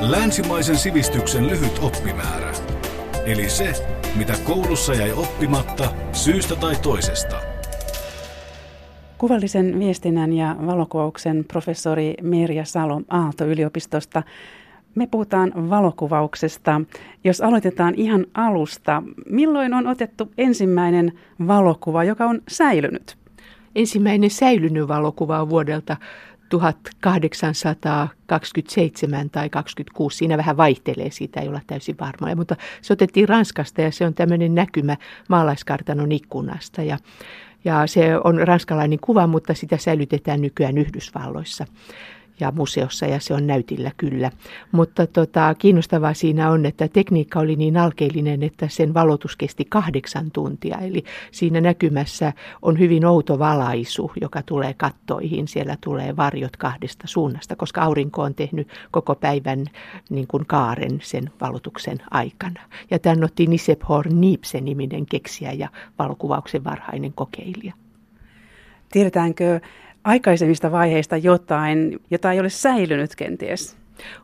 Länsimaisen sivistyksen lyhyt oppimäärä. Eli se, mitä koulussa jäi oppimatta syystä tai toisesta. Kuvallisen viestinnän ja valokuvauksen professori Merja Salo Aalto-yliopistosta. Me puhutaan valokuvauksesta. Jos aloitetaan ihan alusta, milloin on otettu ensimmäinen valokuva, joka on säilynyt? Ensimmäinen säilynyt valokuva on vuodelta 1827 tai 26, siinä vähän vaihtelee, siitä ei olla täysin varmoja, mutta se otettiin Ranskasta ja se on tämmöinen näkymä maalaiskartanon ikkunasta. Ja, ja se on ranskalainen kuva, mutta sitä säilytetään nykyään Yhdysvalloissa ja museossa ja se on näytillä kyllä. Mutta tota, kiinnostavaa siinä on, että tekniikka oli niin alkeellinen, että sen valotus kesti kahdeksan tuntia. Eli siinä näkymässä on hyvin outo valaisu, joka tulee kattoihin. Siellä tulee varjot kahdesta suunnasta, koska aurinko on tehnyt koko päivän niin kuin kaaren sen valotuksen aikana. Ja tämän otti Nisep Horn Niipsen niminen keksiä ja valokuvauksen varhainen kokeilija. Tiedetäänkö aikaisemmista vaiheista jotain, jota ei ole säilynyt kenties?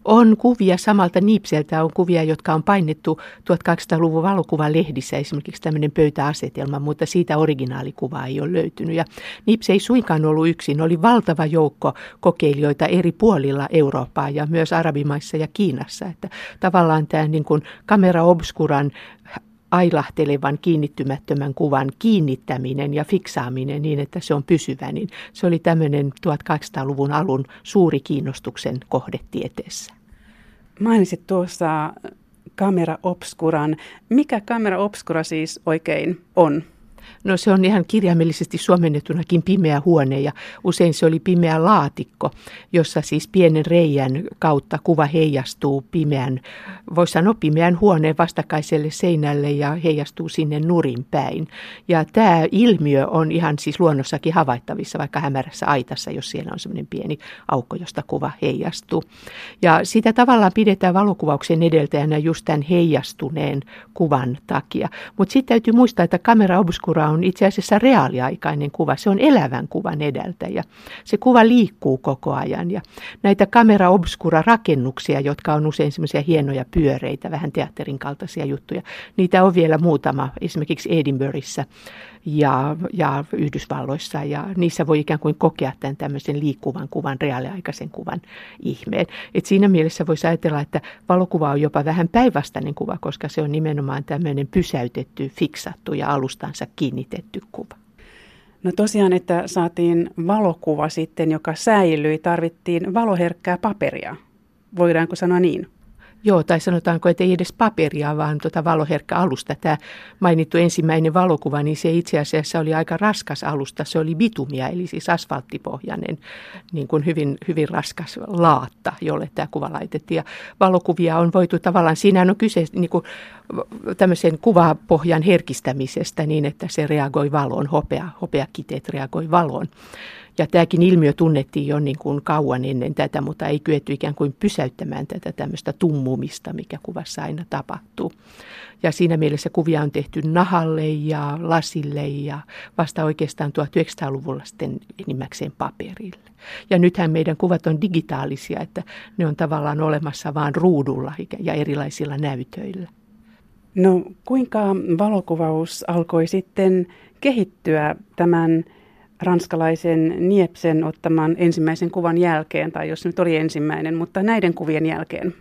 On kuvia samalta Niipseltä, on kuvia, jotka on painettu 1800-luvun valokuvalehdissä, esimerkiksi tämmöinen pöytäasetelma, mutta siitä originaalikuvaa ei ole löytynyt. Ja Niips ei suinkaan ollut yksin, oli valtava joukko kokeilijoita eri puolilla Eurooppaa ja myös Arabimaissa ja Kiinassa. Että tavallaan tämä niin kuin kamera obscuran ailahtelevan kiinnittymättömän kuvan kiinnittäminen ja fiksaaminen niin, että se on pysyvä, niin se oli tämmöinen 1800-luvun alun suuri kiinnostuksen kohde tieteessä. Mainitsit tuossa kamera obscuran. Mikä kamera obscura siis oikein on? No se on ihan kirjaimellisesti suomennettunakin pimeä huone ja usein se oli pimeä laatikko, jossa siis pienen reijän kautta kuva heijastuu pimeän, voisi sanoa pimeän huoneen vastakkaiselle seinälle ja heijastuu sinne nurin päin. Ja tämä ilmiö on ihan siis luonnossakin havaittavissa vaikka hämärässä aitassa, jos siellä on semmoinen pieni aukko, josta kuva heijastuu. Ja sitä tavallaan pidetään valokuvauksen edeltäjänä just tämän heijastuneen kuvan takia. Mutta sitten täytyy muistaa, että kamera obscura on itse asiassa reaaliaikainen kuva. Se on elävän kuvan edeltäjä. Se kuva liikkuu koko ajan ja näitä kamera obscura rakennuksia, jotka on usein semmoisia hienoja pyöreitä, vähän teatterin kaltaisia juttuja, niitä on vielä muutama, esimerkiksi Edinburghissa ja, ja Yhdysvalloissa ja niissä voi ikään kuin kokea tämän tämmöisen liikkuvan kuvan, reaaliaikaisen kuvan ihmeen. Et siinä mielessä voisi ajatella, että valokuva on jopa vähän päinvastainen kuva, koska se on nimenomaan tämmöinen pysäytetty, fiksattu ja alustansa kiinnitetty kuva. No tosiaan, että saatiin valokuva sitten, joka säilyi, tarvittiin valoherkkää paperia. Voidaanko sanoa niin? Joo, tai sanotaanko, että ei edes paperia, vaan tuota valoherkkä alusta. Tämä mainittu ensimmäinen valokuva, niin se itse asiassa oli aika raskas alusta. Se oli bitumia, eli siis asfalttipohjainen, niin kuin hyvin, hyvin raskas laatta, jolle tämä kuva laitettiin. Ja valokuvia on voitu tavallaan, siinä on kyse niin kuin tämmöisen kuvapohjan herkistämisestä niin, että se reagoi valoon, hopea, hopeakiteet reagoi valoon. Ja tämäkin ilmiö tunnettiin jo niin kuin kauan ennen tätä, mutta ei kyetty ikään kuin pysäyttämään tätä tämmöistä tummumista, mikä kuvassa aina tapahtuu. Ja siinä mielessä kuvia on tehty nahalle ja lasille ja vasta oikeastaan 1900-luvulla sitten enimmäkseen paperille. Ja nythän meidän kuvat on digitaalisia, että ne on tavallaan olemassa vain ruudulla ja erilaisilla näytöillä. No kuinka valokuvaus alkoi sitten kehittyä tämän ranskalaisen Niepsen ottaman ensimmäisen kuvan jälkeen, tai jos nyt oli ensimmäinen, mutta näiden kuvien jälkeen?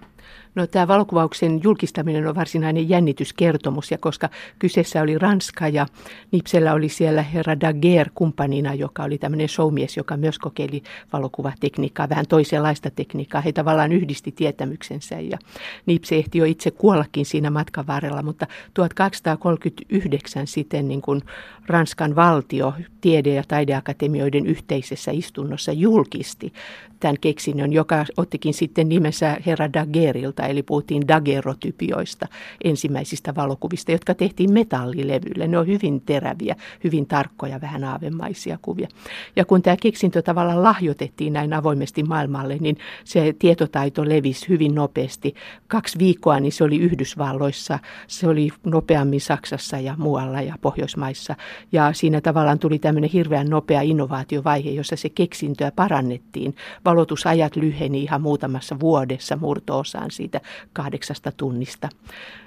No tämä valokuvauksen julkistaminen on varsinainen jännityskertomus, ja koska kyseessä oli Ranska ja Nipsellä oli siellä herra Daguerre kumppanina, joka oli tämmöinen showmies, joka myös kokeili valokuvatekniikkaa, vähän toisenlaista tekniikkaa. He tavallaan yhdisti tietämyksensä ja Nipse ehti jo itse kuollakin siinä matkan varrella, mutta 1239 sitten niin kuin Ranskan valtio tiede- ja taideakatemioiden yhteisessä istunnossa julkisti tämän keksinnön, joka ottikin sitten nimensä herra Daguerreilta luvulta, eli puhuttiin dagerotypioista, ensimmäisistä valokuvista, jotka tehtiin metallilevylle. Ne on hyvin teräviä, hyvin tarkkoja, vähän aavemaisia kuvia. Ja kun tämä keksintö tavallaan lahjoitettiin näin avoimesti maailmalle, niin se tietotaito levisi hyvin nopeasti. Kaksi viikkoa niin se oli Yhdysvalloissa, se oli nopeammin Saksassa ja muualla ja Pohjoismaissa. Ja siinä tavallaan tuli tämmöinen hirveän nopea innovaatiovaihe, jossa se keksintöä parannettiin. Valotusajat lyheni ihan muutamassa vuodessa murto-osaan siitä kahdeksasta tunnista.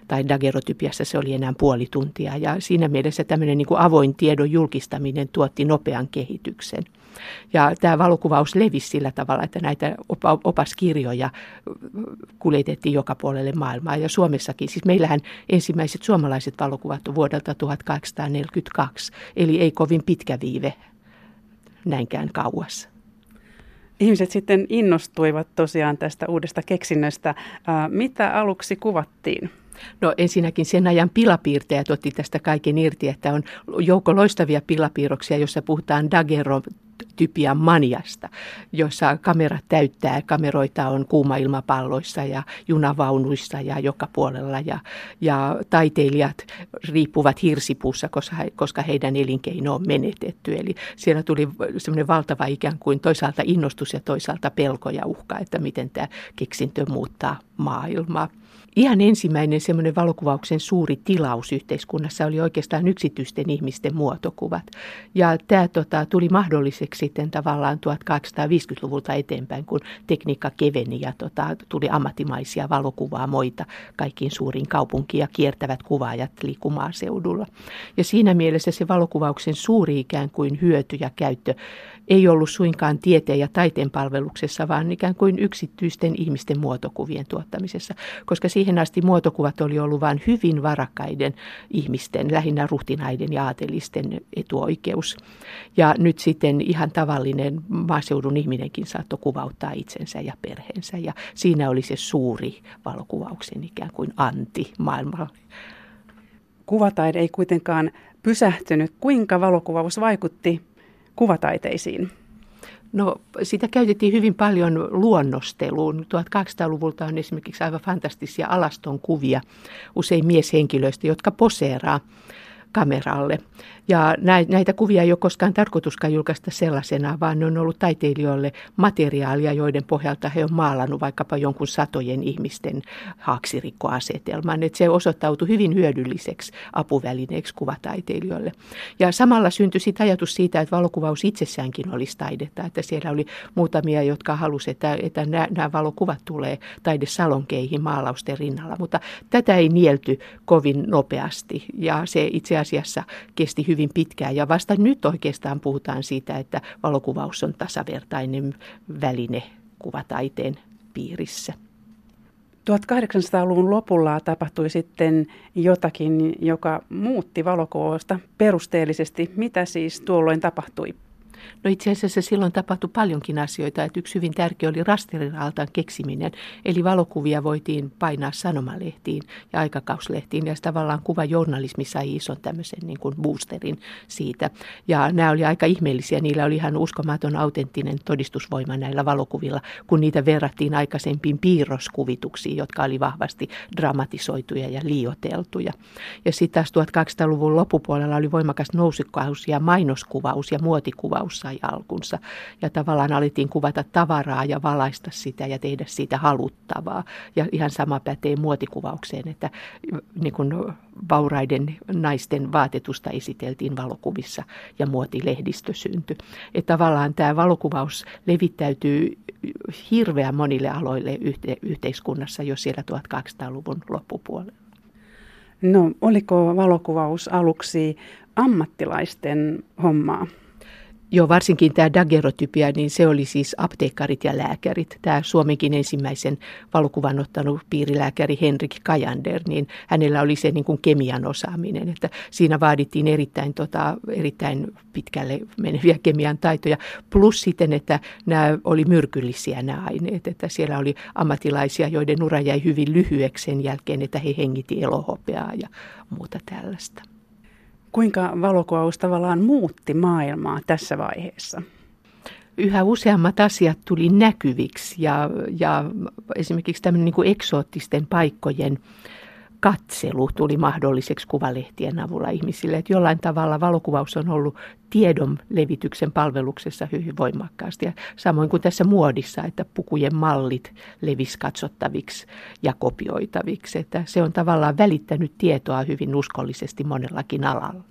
Tai dagerotypiassa se oli enää puoli tuntia. Ja siinä mielessä tämmöinen niin kuin avoin tiedon julkistaminen tuotti nopean kehityksen. Ja tämä valokuvaus levisi sillä tavalla, että näitä opaskirjoja kuljetettiin joka puolelle maailmaa. Ja Suomessakin, siis meillähän ensimmäiset suomalaiset valokuvat on vuodelta 1842, eli ei kovin pitkä viive näinkään kauas. Ihmiset sitten innostuivat tosiaan tästä uudesta keksinnöstä. Mitä aluksi kuvattiin? No ensinnäkin sen ajan pilapiirtäjät otti tästä kaiken irti, että on joukko loistavia pilapiirroksia, jossa puhutaan dagero typiä maniasta, jossa kamera täyttää. Kameroita on kuumailmapalloissa ja junavaunuissa ja joka puolella. Ja, ja taiteilijat riippuvat hirsipuussa, koska, he, koska heidän elinkeino on menetetty. Eli siellä tuli semmoinen valtava ikään kuin toisaalta innostus ja toisaalta pelko ja uhka, että miten tämä keksintö muuttaa maailmaa. Ihan ensimmäinen semmoinen valokuvauksen suuri tilaus yhteiskunnassa oli oikeastaan yksityisten ihmisten muotokuvat. Ja tämä tota, tuli mahdolliseksi sitten tavallaan 1850-luvulta eteenpäin, kun tekniikka keveni ja tota, tuli ammattimaisia valokuvaamoita kaikkiin suuriin kaupunkiin ja kiertävät kuvaajat liikkumaan seudulla. Ja siinä mielessä se valokuvauksen suuri ikään kuin hyöty ja käyttö ei ollut suinkaan tieteen ja taiteen palveluksessa, vaan ikään kuin yksityisten ihmisten muotokuvien tuottamisessa, koska siihen asti muotokuvat oli ollut vain hyvin varakkaiden ihmisten, lähinnä ruhtinaiden ja aatelisten etuoikeus. Ja nyt sitten ihan tavallinen maaseudun ihminenkin saattoi kuvauttaa itsensä ja perheensä, ja siinä oli se suuri valokuvauksen ikään kuin anti maailmalla. Kuvataide ei kuitenkaan pysähtynyt. Kuinka valokuvaus vaikutti kuvataiteisiin? No sitä käytettiin hyvin paljon luonnosteluun. 1800-luvulta on esimerkiksi aivan fantastisia alaston kuvia usein mieshenkilöistä, jotka poseeraa kameralle. Ja näitä kuvia ei ole koskaan tarkoituskaan julkaista sellaisena, vaan ne on ollut taiteilijoille materiaalia, joiden pohjalta he on maalannut vaikkapa jonkun satojen ihmisten haaksirikkoasetelman. Että se osoittautui hyvin hyödylliseksi apuvälineeksi kuvataiteilijoille. Ja samalla syntyi sitten ajatus siitä, että valokuvaus itsessäänkin olisi taidetta. Että siellä oli muutamia, jotka halusivat, että, että nämä, nämä valokuvat tulee taidesalonkeihin maalausten rinnalla. Mutta tätä ei nielty kovin nopeasti ja se itse asiassa kesti hyvin pitkään. Ja vasta nyt oikeastaan puhutaan siitä, että valokuvaus on tasavertainen väline kuvataiteen piirissä. 1800-luvun lopulla tapahtui sitten jotakin, joka muutti valokuvausta perusteellisesti. Mitä siis tuolloin tapahtui? No itse asiassa silloin tapahtui paljonkin asioita, että yksi hyvin tärkeä oli rasteriraaltaan keksiminen. Eli valokuvia voitiin painaa sanomalehtiin ja aikakauslehtiin ja tavallaan kuvajournalismi sai ison tämmöisen niin kuin boosterin siitä. Ja nämä oli aika ihmeellisiä, niillä oli ihan uskomaton autenttinen todistusvoima näillä valokuvilla, kun niitä verrattiin aikaisempiin piirroskuvituksiin, jotka oli vahvasti dramatisoituja ja liioteltuja. Ja sitten taas 1200-luvun loppupuolella oli voimakas nousukaus ja mainoskuvaus ja muotikuvaus kuvaus sai alkunsa. Ja tavallaan alettiin kuvata tavaraa ja valaista sitä ja tehdä siitä haluttavaa. Ja ihan sama pätee muotikuvaukseen, että niin kuin vauraiden naisten vaatetusta esiteltiin valokuvissa ja muotilehdistö syntyi. Että tavallaan tämä valokuvaus levittäytyy hirveän monille aloille yhte- yhteiskunnassa jo siellä 1200-luvun loppupuolella. No, oliko valokuvaus aluksi ammattilaisten hommaa? Joo, varsinkin tämä dagerotypia, niin se oli siis apteekkarit ja lääkärit. Tämä Suomenkin ensimmäisen valokuvan ottanut piirilääkäri Henrik Kajander, niin hänellä oli se niin kuin kemian osaaminen, että siinä vaadittiin erittäin, tota, erittäin pitkälle meneviä kemian taitoja. Plus sitten, että nämä oli myrkyllisiä nämä aineet, että siellä oli ammatilaisia, joiden ura jäi hyvin lyhyeksi sen jälkeen, että he hengiti elohopeaa ja muuta tällaista. Kuinka valokuvaus tavallaan muutti maailmaa tässä vaiheessa? yhä useammat asiat tuli näkyviksi ja, ja esimerkiksi tämmöinen niin kuin eksoottisten paikkojen katselu tuli mahdolliseksi kuvalehtien avulla ihmisille. Että jollain tavalla valokuvaus on ollut tiedon levityksen palveluksessa hyvin voimakkaasti. Ja samoin kuin tässä muodissa, että pukujen mallit levis katsottaviksi ja kopioitaviksi. Että se on tavallaan välittänyt tietoa hyvin uskollisesti monellakin alalla.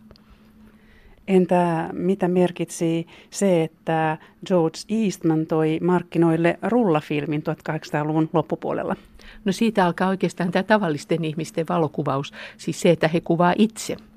Entä mitä merkitsi se, että George Eastman toi markkinoille rullafilmin 1800-luvun loppupuolella? No siitä alkaa oikeastaan tämä tavallisten ihmisten valokuvaus, siis se, että he kuvaa itse –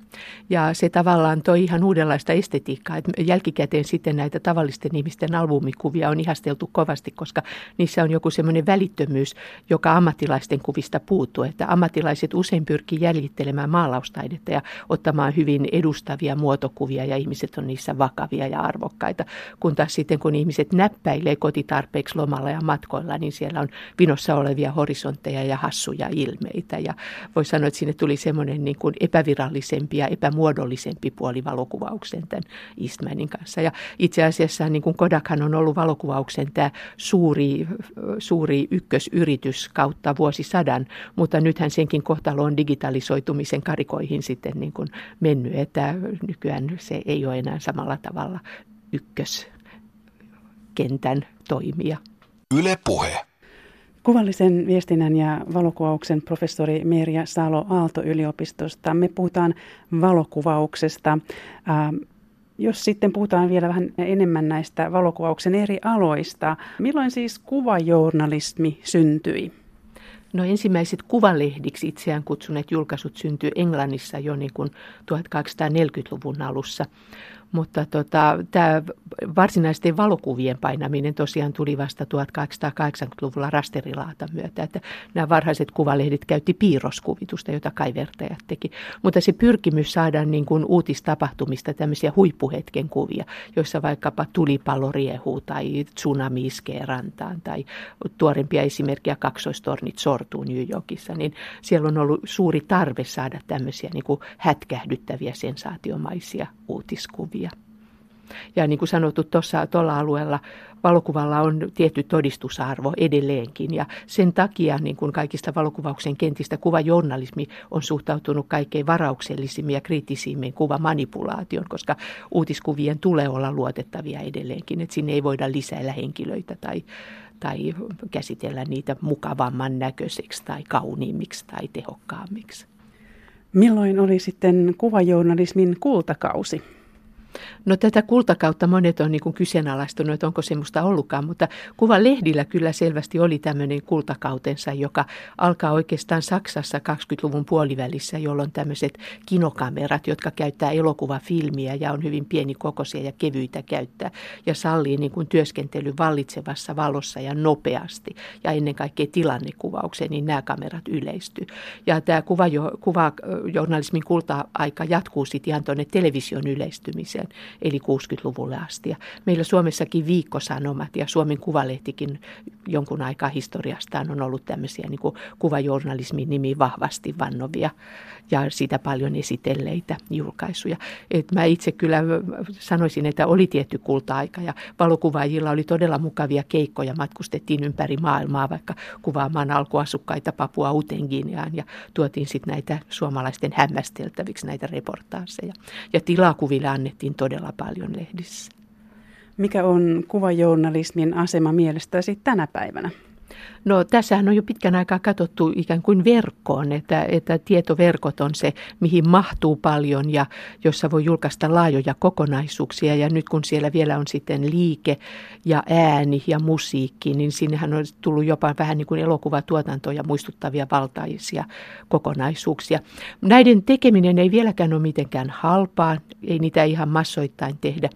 ja se tavallaan toi ihan uudenlaista estetiikkaa. että jälkikäteen sitten näitä tavallisten ihmisten albumikuvia on ihasteltu kovasti, koska niissä on joku semmoinen välittömyys, joka ammattilaisten kuvista puuttuu. Että ammattilaiset usein pyrkii jäljittelemään maalaustaidetta ja ottamaan hyvin edustavia muotokuvia ja ihmiset on niissä vakavia ja arvokkaita. Kun taas sitten kun ihmiset näppäilee kotitarpeeksi lomalla ja matkoilla, niin siellä on vinossa olevia horisontteja ja hassuja ilmeitä. Ja voi sanoa, että sinne tuli semmoinen niin kuin epävirallisempi ja epämuodollisempi puoli valokuvauksen tämän Eastmanin kanssa. Ja itse asiassa niin kuin Kodakhan on ollut valokuvauksen tämä suuri, suuri ykkösyritys kautta vuosisadan, mutta nythän senkin kohtalo on digitalisoitumisen karikoihin sitten niin kuin mennyt, että nykyään se ei ole enää samalla tavalla ykköskentän toimija. Yle puhe. Kuvallisen viestinnän ja valokuvauksen professori Merja Salo Aalto-yliopistosta. Me puhutaan valokuvauksesta. Jos sitten puhutaan vielä vähän enemmän näistä valokuvauksen eri aloista, milloin siis kuvajournalismi syntyi? No ensimmäiset kuvalehdiksi itseään kutsuneet julkaisut syntyi Englannissa jo niin kuin 1840-luvun alussa. Mutta tota, tämä varsinaisten valokuvien painaminen tosiaan tuli vasta 1880-luvulla rasterilaatan myötä. Että nämä varhaiset kuvalehdit käytti piirroskuvitusta, jota kaivertajat teki. Mutta se pyrkimys saada niin kuin uutistapahtumista tämmöisiä huippuhetken kuvia, joissa vaikkapa tulipallo riehuu tai tsunami iskee rantaan tai tuorempia esimerkkejä kaksoistornit sortuu New Yorkissa, niin siellä on ollut suuri tarve saada tämmöisiä niin kuin hätkähdyttäviä sensaatiomaisia uutiskuvia. Ja niin kuin sanottu, tuossa tuolla alueella valokuvalla on tietty todistusarvo edelleenkin. Ja sen takia niin kuin kaikista valokuvauksen kentistä kuvajournalismi on suhtautunut kaikkein varauksellisimmin ja kriittisimmin kuvamanipulaation, koska uutiskuvien tulee olla luotettavia edelleenkin. Että sinne ei voida lisäillä henkilöitä tai, tai käsitellä niitä mukavamman näköiseksi tai kauniimmiksi tai tehokkaammiksi. Milloin oli sitten kuvajournalismin kultakausi? No tätä kultakautta monet on niin kyseenalaistunut, että onko semmoista ollutkaan, mutta lehdillä kyllä selvästi oli tämmöinen kultakautensa, joka alkaa oikeastaan Saksassa 20-luvun puolivälissä, jolloin tämmöiset kinokamerat, jotka käyttää elokuvafilmiä ja on hyvin pienikokoisia ja kevyitä käyttää ja sallii niin kuin työskentely vallitsevassa valossa ja nopeasti ja ennen kaikkea tilannekuvaukseen, niin nämä kamerat yleistyy. Ja tämä kuvajo, kuvajournalismin kulta-aika jatkuu sitten ihan tuonne television yleistymiseen vuoteen, eli 60-luvulle asti. Ja meillä Suomessakin viikkosanomat ja Suomen Kuvalehtikin jonkun aikaa historiastaan on ollut tämmöisiä niin kuin kuvajournalismin nimi vahvasti vannovia ja sitä paljon esitelleitä julkaisuja. Et mä itse kyllä sanoisin, että oli tietty kulta-aika ja valokuvaajilla oli todella mukavia keikkoja. Matkustettiin ympäri maailmaa vaikka kuvaamaan alkuasukkaita Papua Utengineaan ja tuotiin sitten näitä suomalaisten hämmästeltäviksi näitä reportaaseja. Ja tilakuville annettiin todella paljon lehdissä. Mikä on kuvajournalismin asema mielestäsi tänä päivänä? No tässähän on jo pitkän aikaa katsottu ikään kuin verkkoon, että, että tietoverkot on se, mihin mahtuu paljon ja jossa voi julkaista laajoja kokonaisuuksia. Ja nyt kun siellä vielä on sitten liike ja ääni ja musiikki, niin sinnehän on tullut jopa vähän niin kuin elokuvatuotantoja muistuttavia valtaisia kokonaisuuksia. Näiden tekeminen ei vieläkään ole mitenkään halpaa, ei niitä ihan massoittain tehdä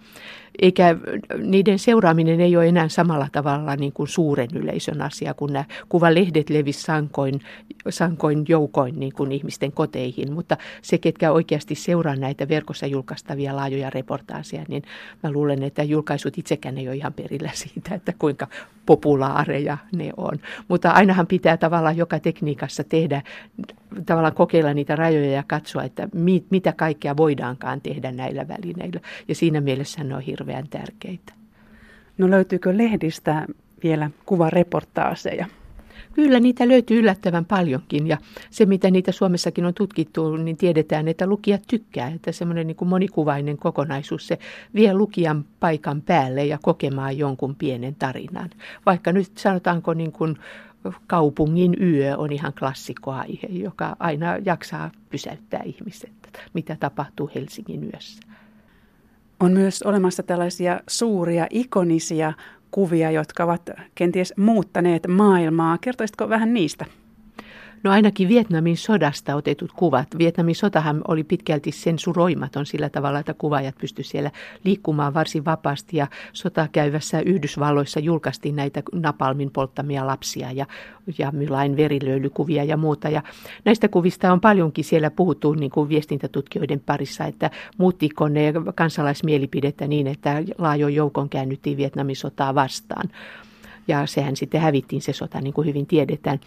eikä niiden seuraaminen ei ole enää samalla tavalla niin kuin suuren yleisön asia, kun nämä kuvalehdet levis sankoin, sankoin joukoin niin kuin ihmisten koteihin. Mutta se, ketkä oikeasti seuraa näitä verkossa julkaistavia laajoja reportaaseja, niin mä luulen, että julkaisut itsekään ei ole ihan perillä siitä, että kuinka populaareja ne on. Mutta ainahan pitää tavallaan joka tekniikassa tehdä, tavallaan kokeilla niitä rajoja ja katsoa, että mit, mitä kaikkea voidaankaan tehdä näillä välineillä. Ja siinä mielessä ne on hirveän tärkeitä. No löytyykö lehdistä vielä kuvareportaaseja? Kyllä niitä löytyy yllättävän paljonkin ja se mitä niitä Suomessakin on tutkittu, niin tiedetään, että lukijat tykkää, että semmoinen niin kuin monikuvainen kokonaisuus, se vie lukijan paikan päälle ja kokemaan jonkun pienen tarinan. Vaikka nyt sanotaanko niin kuin kaupungin yö on ihan klassikkoaihe, joka aina jaksaa pysäyttää ihmiset, mitä tapahtuu Helsingin yössä. On myös olemassa tällaisia suuria ikonisia kuvia, jotka ovat kenties muuttaneet maailmaa. Kertoisitko vähän niistä? No ainakin Vietnamin sodasta otetut kuvat. Vietnamin sotahan oli pitkälti sensuroimaton sillä tavalla, että kuvaajat pystyivät siellä liikkumaan varsin vapaasti ja sotakäyvässä Yhdysvalloissa julkaistiin näitä napalmin polttamia lapsia ja, ja Mylain verilöylykuvia ja muuta. Ja näistä kuvista on paljonkin siellä puhuttu niin kuin viestintätutkijoiden parissa, että muuttiko ne kansalaismielipidettä niin, että laajo joukon käännyttiin Vietnamin sotaa vastaan ja sehän sitten hävittiin se sota, niin kuin hyvin tiedetään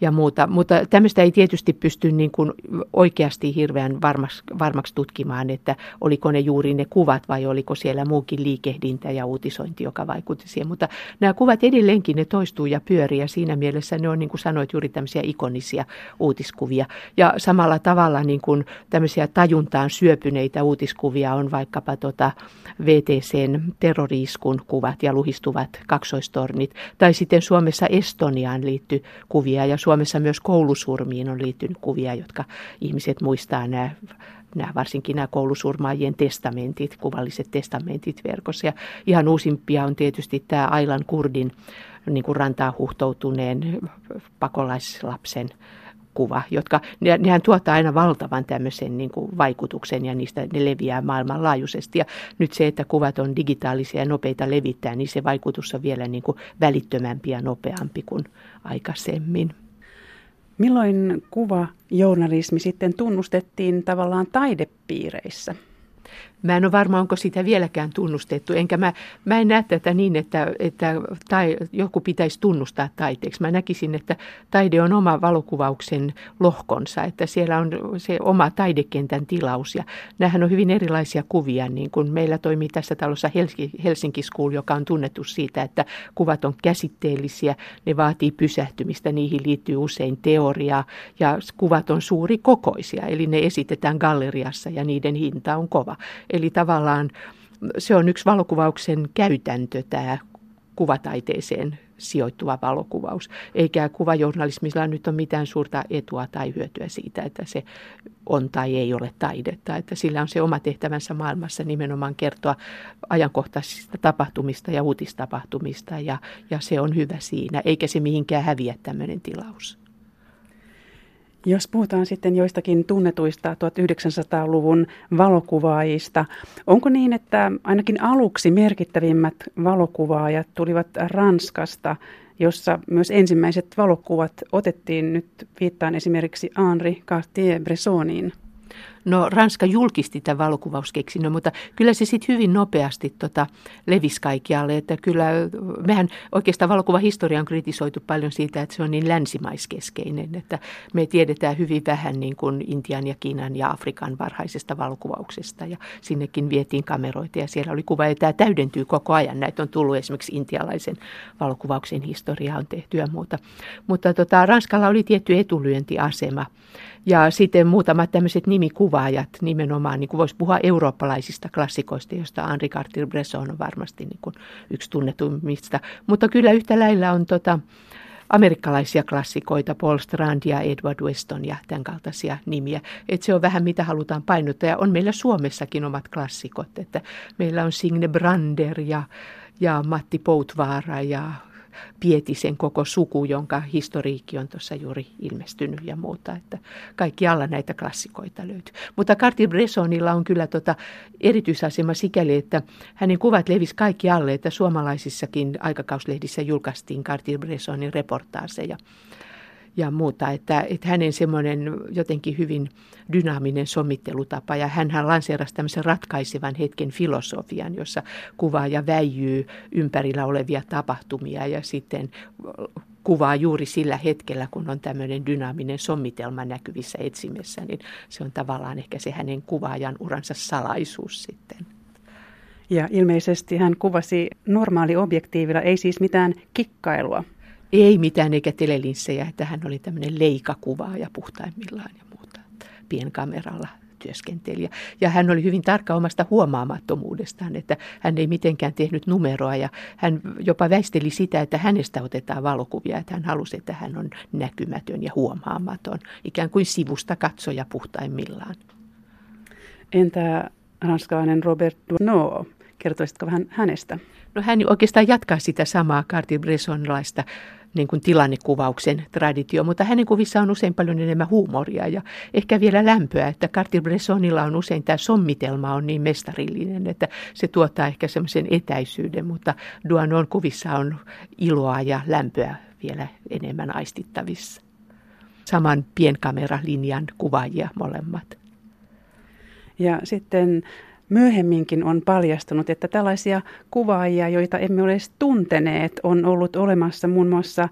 ja muuta. Mutta tämmöistä ei tietysti pysty niin kuin oikeasti hirveän varmaksi, varmaksi tutkimaan, että oliko ne juuri ne kuvat vai oliko siellä muukin liikehdintä ja uutisointi, joka vaikutti siihen. Mutta nämä kuvat edelleenkin ne toistuu ja pyörii ja siinä mielessä ne on niin kuin sanoit juuri tämmöisiä ikonisia uutiskuvia. Ja samalla tavalla niin kuin tämmöisiä tajuntaan syöpyneitä uutiskuvia on vaikkapa tota VTCn terroriiskun kuvat ja luhistuvat kaksoistornit. Tai sitten Suomessa Estoniaan liittyy kuvia ja Suomessa myös koulusurmiin on liittynyt kuvia, jotka ihmiset muistaa nämä nämä, varsinkin nämä koulusurmaajien testamentit, kuvalliset testamentit verkossa. Ja ihan uusimpia on tietysti tämä Ailan Kurdin niin kuin rantaa huhtoutuneen pakolaislapsen kuva, jotka, ne, nehän tuottaa aina valtavan tämmöisen niin kuin vaikutuksen ja niistä ne leviää maailmanlaajuisesti. Ja nyt se, että kuvat on digitaalisia ja nopeita levittää, niin se vaikutus on vielä niin kuin välittömämpi ja nopeampi kuin aikaisemmin. Milloin kuva journalismi sitten tunnustettiin tavallaan taidepiireissä? Mä en ole varma, onko sitä vieläkään tunnustettu, enkä mä, mä en näe tätä niin, että, että tai, joku pitäisi tunnustaa taiteeksi. Mä näkisin, että taide on oma valokuvauksen lohkonsa, että siellä on se oma taidekentän tilaus. Ja nämähän on hyvin erilaisia kuvia, niin kuin meillä toimii tässä talossa Helsinki School, joka on tunnettu siitä, että kuvat on käsitteellisiä, ne vaatii pysähtymistä, niihin liittyy usein teoriaa ja kuvat on suuri kokoisia, eli ne esitetään galleriassa ja niiden hinta on kova. Eli tavallaan se on yksi valokuvauksen käytäntö, tämä kuvataiteeseen sijoittuva valokuvaus. Eikä kuvajournalismilla nyt ole mitään suurta etua tai hyötyä siitä, että se on tai ei ole taidetta. Että sillä on se oma tehtävänsä maailmassa nimenomaan kertoa ajankohtaisista tapahtumista ja uutistapahtumista ja, ja se on hyvä siinä, eikä se mihinkään häviä tämmöinen tilaus. Jos puhutaan sitten joistakin tunnetuista 1900-luvun valokuvaajista, onko niin, että ainakin aluksi merkittävimmät valokuvaajat tulivat Ranskasta, jossa myös ensimmäiset valokuvat otettiin, nyt viittaan esimerkiksi Henri Cartier-Bressoniin? No Ranska julkisti tämän valokuvauskeksinnön, mutta kyllä se sitten hyvin nopeasti tota, levisi kaikkialle. Että kyllä mehän oikeastaan valokuvahistoria on kritisoitu paljon siitä, että se on niin länsimaiskeskeinen, että me tiedetään hyvin vähän niin kuin Intian ja Kiinan ja Afrikan varhaisesta valokuvauksesta ja sinnekin vietiin kameroita ja siellä oli kuva ja tämä täydentyy koko ajan. Näitä on tullut esimerkiksi intialaisen valokuvauksen historiaa on tehty ja muuta. Mutta tota, Ranskalla oli tietty etulyöntiasema ja sitten muutamat tämmöiset nimikuvaajat nimenomaan, niin kuin voisi puhua eurooppalaisista klassikoista, joista Henri Cartier-Bresson on varmasti niin kuin yksi tunnetuimmista. Mutta kyllä yhtä lailla on tota, amerikkalaisia klassikoita, Paul Strand ja Edward Weston ja tämän kaltaisia nimiä. Et se on vähän mitä halutaan painottaa. Ja on meillä Suomessakin omat klassikot, että meillä on Signe Brander ja, ja Matti Poutvaara ja Pietisen koko suku, jonka historiikki on tuossa juuri ilmestynyt ja muuta. Että kaikki alla näitä klassikoita löytyy. Mutta Cartier-Bressonilla on kyllä tota erityisasema sikäli, että hänen kuvat levisi kaikki alle, että suomalaisissakin aikakauslehdissä julkaistiin Cartier-Bressonin reportaaseja ja muuta, että, että hänen semmoinen jotenkin hyvin dynaaminen sommittelutapa ja hän lanseerasi tämmöisen ratkaisevan hetken filosofian, jossa kuvaa ja väijyy ympärillä olevia tapahtumia ja sitten kuvaa juuri sillä hetkellä, kun on tämmöinen dynaaminen sommitelma näkyvissä etsimessä, niin se on tavallaan ehkä se hänen kuvaajan uransa salaisuus sitten. Ja ilmeisesti hän kuvasi normaali objektiivilla, ei siis mitään kikkailua. Ei mitään eikä telelinssejä, että hän oli tämmöinen leikakuvaaja puhtaimmillaan ja muuta pienkameralla työskentelijä. Ja hän oli hyvin tarkka omasta huomaamattomuudestaan, että hän ei mitenkään tehnyt numeroa ja hän jopa väisteli sitä, että hänestä otetaan valokuvia, että hän halusi, että hän on näkymätön ja huomaamaton, ikään kuin sivusta katsoja puhtaimmillaan. Entä ranskalainen Robert Duno? Kertoisitko vähän hänestä? No hän oikeastaan jatkaa sitä samaa Cartier-Bressonlaista niin kuin tilannekuvauksen traditio, mutta hänen kuvissa on usein paljon enemmän huumoria ja ehkä vielä lämpöä, että Cartier-Bressonilla on usein tämä sommitelma on niin mestarillinen, että se tuottaa ehkä semmoisen etäisyyden, mutta Duanon kuvissa on iloa ja lämpöä vielä enemmän aistittavissa. Saman pienkameralinjan kuvaajia molemmat. Ja sitten Myöhemminkin on paljastunut, että tällaisia kuvaajia, joita emme ole edes tunteneet, on ollut olemassa muun muassa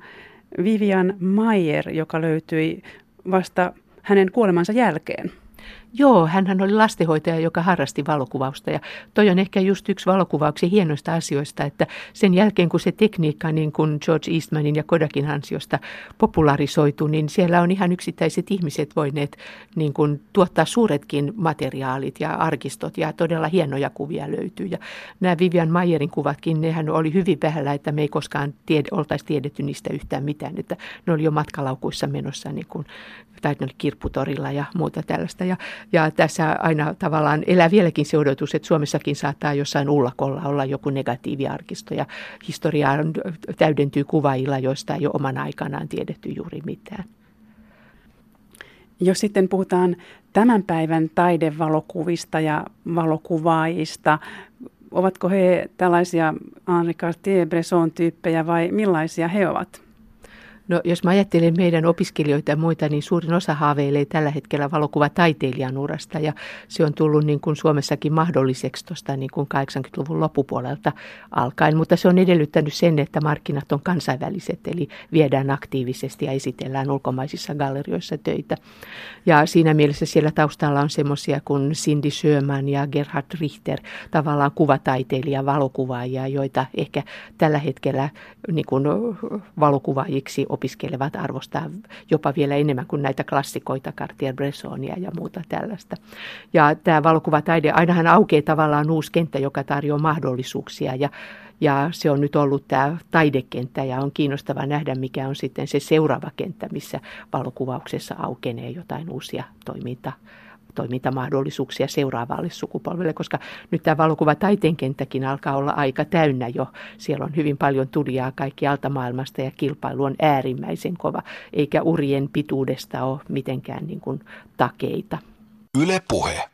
Vivian Mayer, joka löytyi vasta hänen kuolemansa jälkeen. Joo, hän oli lastenhoitaja, joka harrasti valokuvausta ja toi on ehkä just yksi valokuvauksen hienoista asioista, että sen jälkeen kun se tekniikka niin kuin George Eastmanin ja Kodakin ansiosta popularisoitu, niin siellä on ihan yksittäiset ihmiset voineet niin kuin tuottaa suuretkin materiaalit ja arkistot ja todella hienoja kuvia löytyy. Ja nämä Vivian Mayerin kuvatkin, nehän oli hyvin vähällä, että me ei koskaan tied, oltaisi tiedetty niistä yhtään mitään, että ne oli jo matkalaukuissa menossa niin kuin, tai ne oli kirpputorilla ja muuta tällaista. Ja ja tässä aina tavallaan elää vieläkin se odotus, että Suomessakin saattaa jossain ullakolla olla joku negatiiviarkisto ja historia täydentyy kuvailla, joista ei ole oman aikanaan tiedetty juuri mitään. Jos sitten puhutaan tämän päivän taidevalokuvista ja valokuvaajista, ovatko he tällaisia Henri Cartier-Bresson-tyyppejä vai millaisia he ovat? No jos mä ajattelen meidän opiskelijoita ja muita, niin suurin osa haaveilee tällä hetkellä valokuvataiteilijan urasta ja se on tullut niin kuin Suomessakin mahdolliseksi tuosta niin kuin 80-luvun loppupuolelta alkaen, mutta se on edellyttänyt sen, että markkinat on kansainväliset, eli viedään aktiivisesti ja esitellään ulkomaisissa gallerioissa töitä. Ja siinä mielessä siellä taustalla on semmoisia kuin Cindy Sjöman ja Gerhard Richter, tavallaan kuvataiteilija, valokuvaajia, joita ehkä tällä hetkellä niin kuin valokuvaajiksi opiskelevat arvostaa jopa vielä enemmän kuin näitä klassikoita, Cartier-Bressonia ja muuta tällaista. Ja tämä valokuvataide, ainahan aukeaa tavallaan uusi kenttä, joka tarjoaa mahdollisuuksia ja ja se on nyt ollut tämä taidekenttä ja on kiinnostava nähdä, mikä on sitten se seuraava kenttä, missä valokuvauksessa aukenee jotain uusia toimintaa toimintamahdollisuuksia seuraavalle sukupolvelle, koska nyt tämä valokuva taiteen kenttäkin alkaa olla aika täynnä jo. Siellä on hyvin paljon tulijaa kaikkialta maailmasta ja kilpailu on äärimmäisen kova, eikä urien pituudesta ole mitenkään niin kuin takeita. Yle puhe.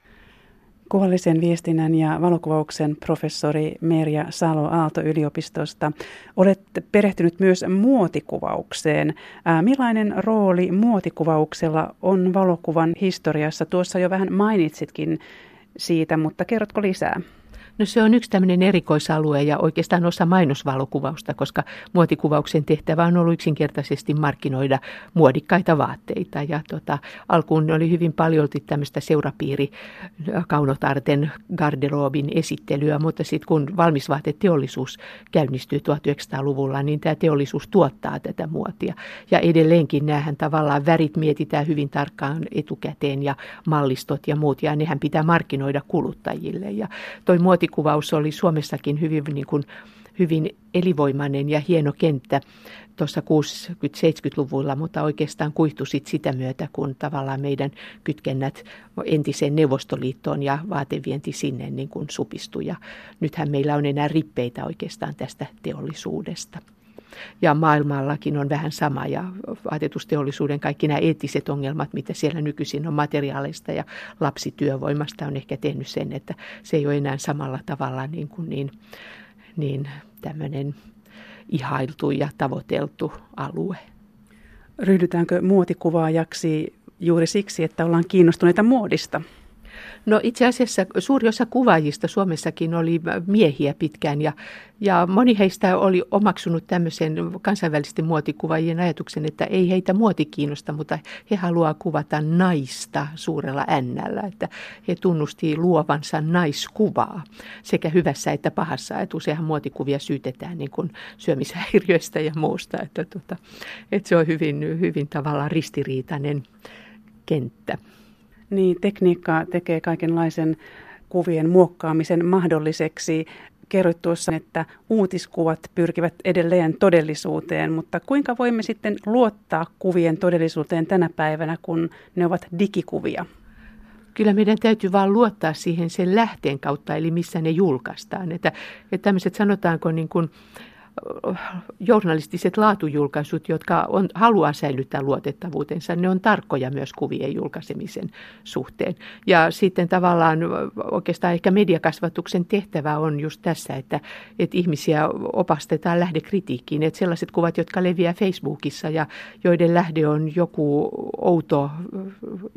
Kuvallisen viestinnän ja valokuvauksen professori Merja Salo Aalto-yliopistosta. Olet perehtynyt myös muotikuvaukseen. Millainen rooli muotikuvauksella on valokuvan historiassa? Tuossa jo vähän mainitsitkin siitä, mutta kerrotko lisää? No se on yksi tämmöinen erikoisalue ja oikeastaan osa mainosvalokuvausta, koska muotikuvauksen tehtävä on ollut yksinkertaisesti markkinoida muodikkaita vaatteita. Ja tota, alkuun ne oli hyvin paljolti tämmöistä seurapiiri kaunotarten garderobin esittelyä, mutta sitten kun valmisvaateteollisuus käynnistyy 1900-luvulla, niin tämä teollisuus tuottaa tätä muotia. Ja edelleenkin näähän tavallaan värit mietitään hyvin tarkkaan etukäteen ja mallistot ja muut, ja nehän pitää markkinoida kuluttajille. Ja toi muoti muotikuvaus oli Suomessakin hyvin, niin kuin, hyvin elivoimainen ja hieno kenttä tuossa 60-70-luvulla, mutta oikeastaan kuihtui sit sitä myötä, kun tavallaan meidän kytkennät entiseen Neuvostoliittoon ja vaatevienti sinne niin kuin supistui. Ja nythän meillä on enää rippeitä oikeastaan tästä teollisuudesta. Ja maailmallakin on vähän sama ja vaatetusteollisuuden kaikki nämä eettiset ongelmat, mitä siellä nykyisin on materiaaleista ja lapsityövoimasta on ehkä tehnyt sen, että se ei ole enää samalla tavalla niin, kuin niin, niin tämmöinen ihailtu ja tavoiteltu alue. Ryhdytäänkö muotikuvaajaksi juuri siksi, että ollaan kiinnostuneita muodista? No itse asiassa suuri osa kuvaajista Suomessakin oli miehiä pitkään ja, ja moni heistä oli omaksunut tämmöisen kansainvälisten muotikuvaajien ajatuksen, että ei heitä muoti kiinnosta, mutta he haluaa kuvata naista suurella ännällä, että he tunnusti luovansa naiskuvaa sekä hyvässä että pahassa. Että useinhan muotikuvia syytetään niin kuin syömishäiriöistä ja muusta, että, tuota, että se on hyvin, hyvin tavallaan ristiriitainen kenttä. Niin, tekniikka tekee kaikenlaisen kuvien muokkaamisen mahdolliseksi. Kerroit tuossa, että uutiskuvat pyrkivät edelleen todellisuuteen, mutta kuinka voimme sitten luottaa kuvien todellisuuteen tänä päivänä, kun ne ovat digikuvia? Kyllä meidän täytyy vaan luottaa siihen sen lähteen kautta, eli missä ne julkaistaan. Että, että tämmöiset sanotaanko niin kuin, journalistiset laatujulkaisut, jotka on, haluaa säilyttää luotettavuutensa, ne on tarkkoja myös kuvien julkaisemisen suhteen. Ja sitten tavallaan oikeastaan ehkä mediakasvatuksen tehtävä on just tässä, että, että ihmisiä opastetaan lähdekritiikkiin. Että sellaiset kuvat, jotka leviää Facebookissa ja joiden lähde on joku outo,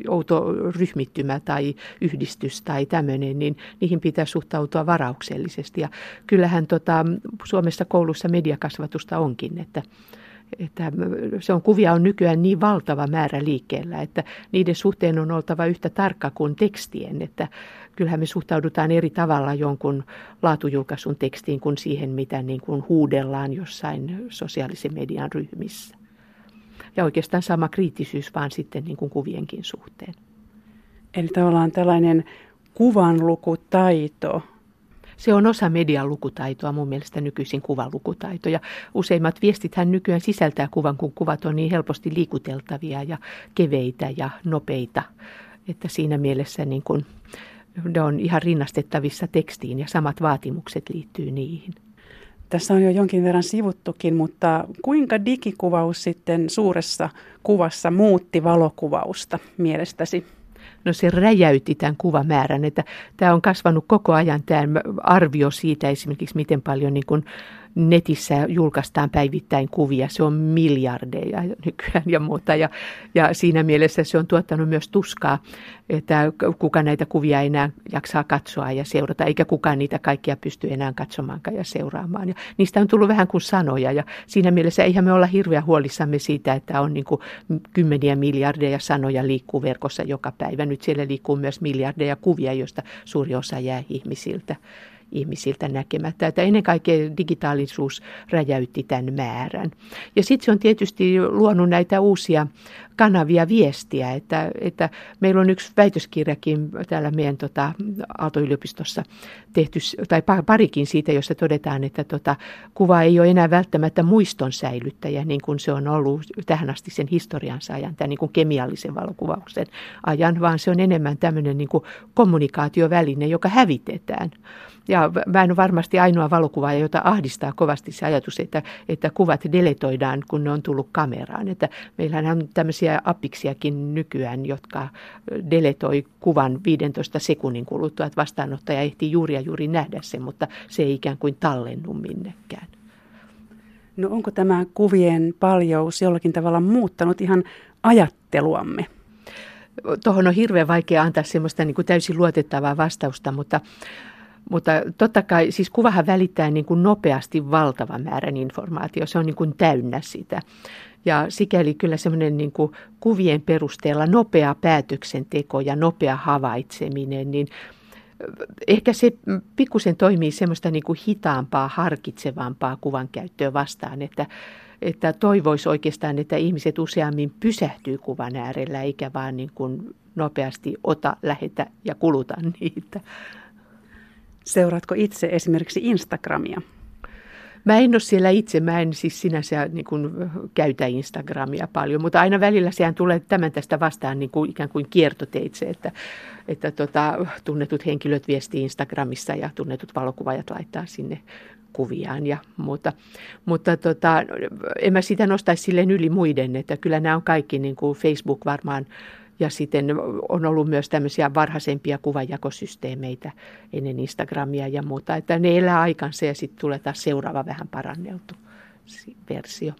outo ryhmittymä tai yhdistys tai tämmöinen, niin niihin pitää suhtautua varauksellisesti. Ja kyllähän tota, Suomessa koulussa mediakasvatusta onkin, että, että se on, kuvia on nykyään niin valtava määrä liikkeellä, että niiden suhteen on oltava yhtä tarkka kuin tekstien, että kyllähän me suhtaudutaan eri tavalla jonkun laatujulkaisun tekstiin kuin siihen, mitä niin kuin huudellaan jossain sosiaalisen median ryhmissä. Ja oikeastaan sama kriittisyys vaan sitten niin kuin kuvienkin suhteen. Eli tavallaan tällainen kuvanlukutaito se on osa median lukutaitoa, mun mielestä nykyisin kuvan lukutaito. Ja useimmat viestithän nykyään sisältää kuvan, kun kuvat on niin helposti liikuteltavia ja keveitä ja nopeita. Että siinä mielessä niin kun, ne on ihan rinnastettavissa tekstiin ja samat vaatimukset liittyy niihin. Tässä on jo jonkin verran sivuttukin, mutta kuinka digikuvaus sitten suuressa kuvassa muutti valokuvausta mielestäsi? No se räjäytti tämän kuvamäärän, että tämä on kasvanut koko ajan tämä arvio siitä esimerkiksi, miten paljon niin kuin netissä julkaistaan päivittäin kuvia. Se on miljardeja nykyään ja muuta. Ja, ja siinä mielessä se on tuottanut myös tuskaa, että kuka näitä kuvia enää jaksaa katsoa ja seurata, eikä kukaan niitä kaikkia pysty enää katsomaankaan ja seuraamaan. Ja niistä on tullut vähän kuin sanoja ja siinä mielessä eihän me olla hirveän huolissamme siitä, että on niin kymmeniä miljardeja sanoja liikkuu verkossa joka päivä. Nyt siellä liikkuu myös miljardeja kuvia, joista suuri osa jää ihmisiltä ihmisiltä näkemättä. Että ennen kaikkea digitaalisuus räjäytti tämän määrän. Ja sitten se on tietysti luonut näitä uusia kanavia viestiä, että, että meillä on yksi väitöskirjakin täällä meidän tota, Aalto-yliopistossa tehty, tai parikin siitä, jossa todetaan, että tota, kuva ei ole enää välttämättä muiston säilyttäjä, niin kuin se on ollut tähän asti sen historiansa ajan, tämän niin kuin kemiallisen valokuvauksen ajan, vaan se on enemmän tämmöinen niin kuin kommunikaatioväline, joka hävitetään. Ja mä en ole varmasti ainoa valokuvaaja, jota ahdistaa kovasti se ajatus, että, että kuvat deletoidaan, kun ne on tullut kameraan. Että meillähän on tämmöisiä appiksiakin nykyään, jotka deletoi kuvan 15 sekunnin kuluttua, että vastaanottaja ehtii juuri ja juuri nähdä sen, mutta se ei ikään kuin tallennu minnekään. No onko tämä kuvien paljous jollakin tavalla muuttanut ihan ajatteluamme? Tuohon on hirveän vaikea antaa semmoista niin kuin täysin luotettavaa vastausta, mutta mutta totta kai, siis kuvahan välittää niin kuin nopeasti valtavan määrän informaatiota, se on niin kuin täynnä sitä. Ja sikäli kyllä semmoinen niin kuvien perusteella nopea päätöksenteko ja nopea havaitseminen, niin ehkä se pikkusen toimii semmoista niin kuin hitaampaa, harkitsevampaa kuvan käyttöä vastaan, että, että toivoisi oikeastaan, että ihmiset useammin pysähtyy kuvan äärellä, eikä vaan niin kuin nopeasti ota, lähetä ja kuluta niitä. Seuraatko itse esimerkiksi Instagramia? Mä en ole siellä itse, mä en siis sinänsä niin kuin, käytä Instagramia paljon, mutta aina välillä sehän tulee tämän tästä vastaan niin kuin, ikään kuin kiertoteitse, että, että tota, tunnetut henkilöt viestii Instagramissa ja tunnetut valokuvaajat laittaa sinne kuviaan ja muuta. Mutta tota, en mä sitä nostaisi silleen yli muiden, että kyllä nämä on kaikki, niin kuin Facebook varmaan ja sitten on ollut myös tämmöisiä varhaisempia kuvajakosysteemeitä ennen Instagramia ja muuta, että ne elää aikansa ja sitten tulee taas seuraava vähän paranneltu versio.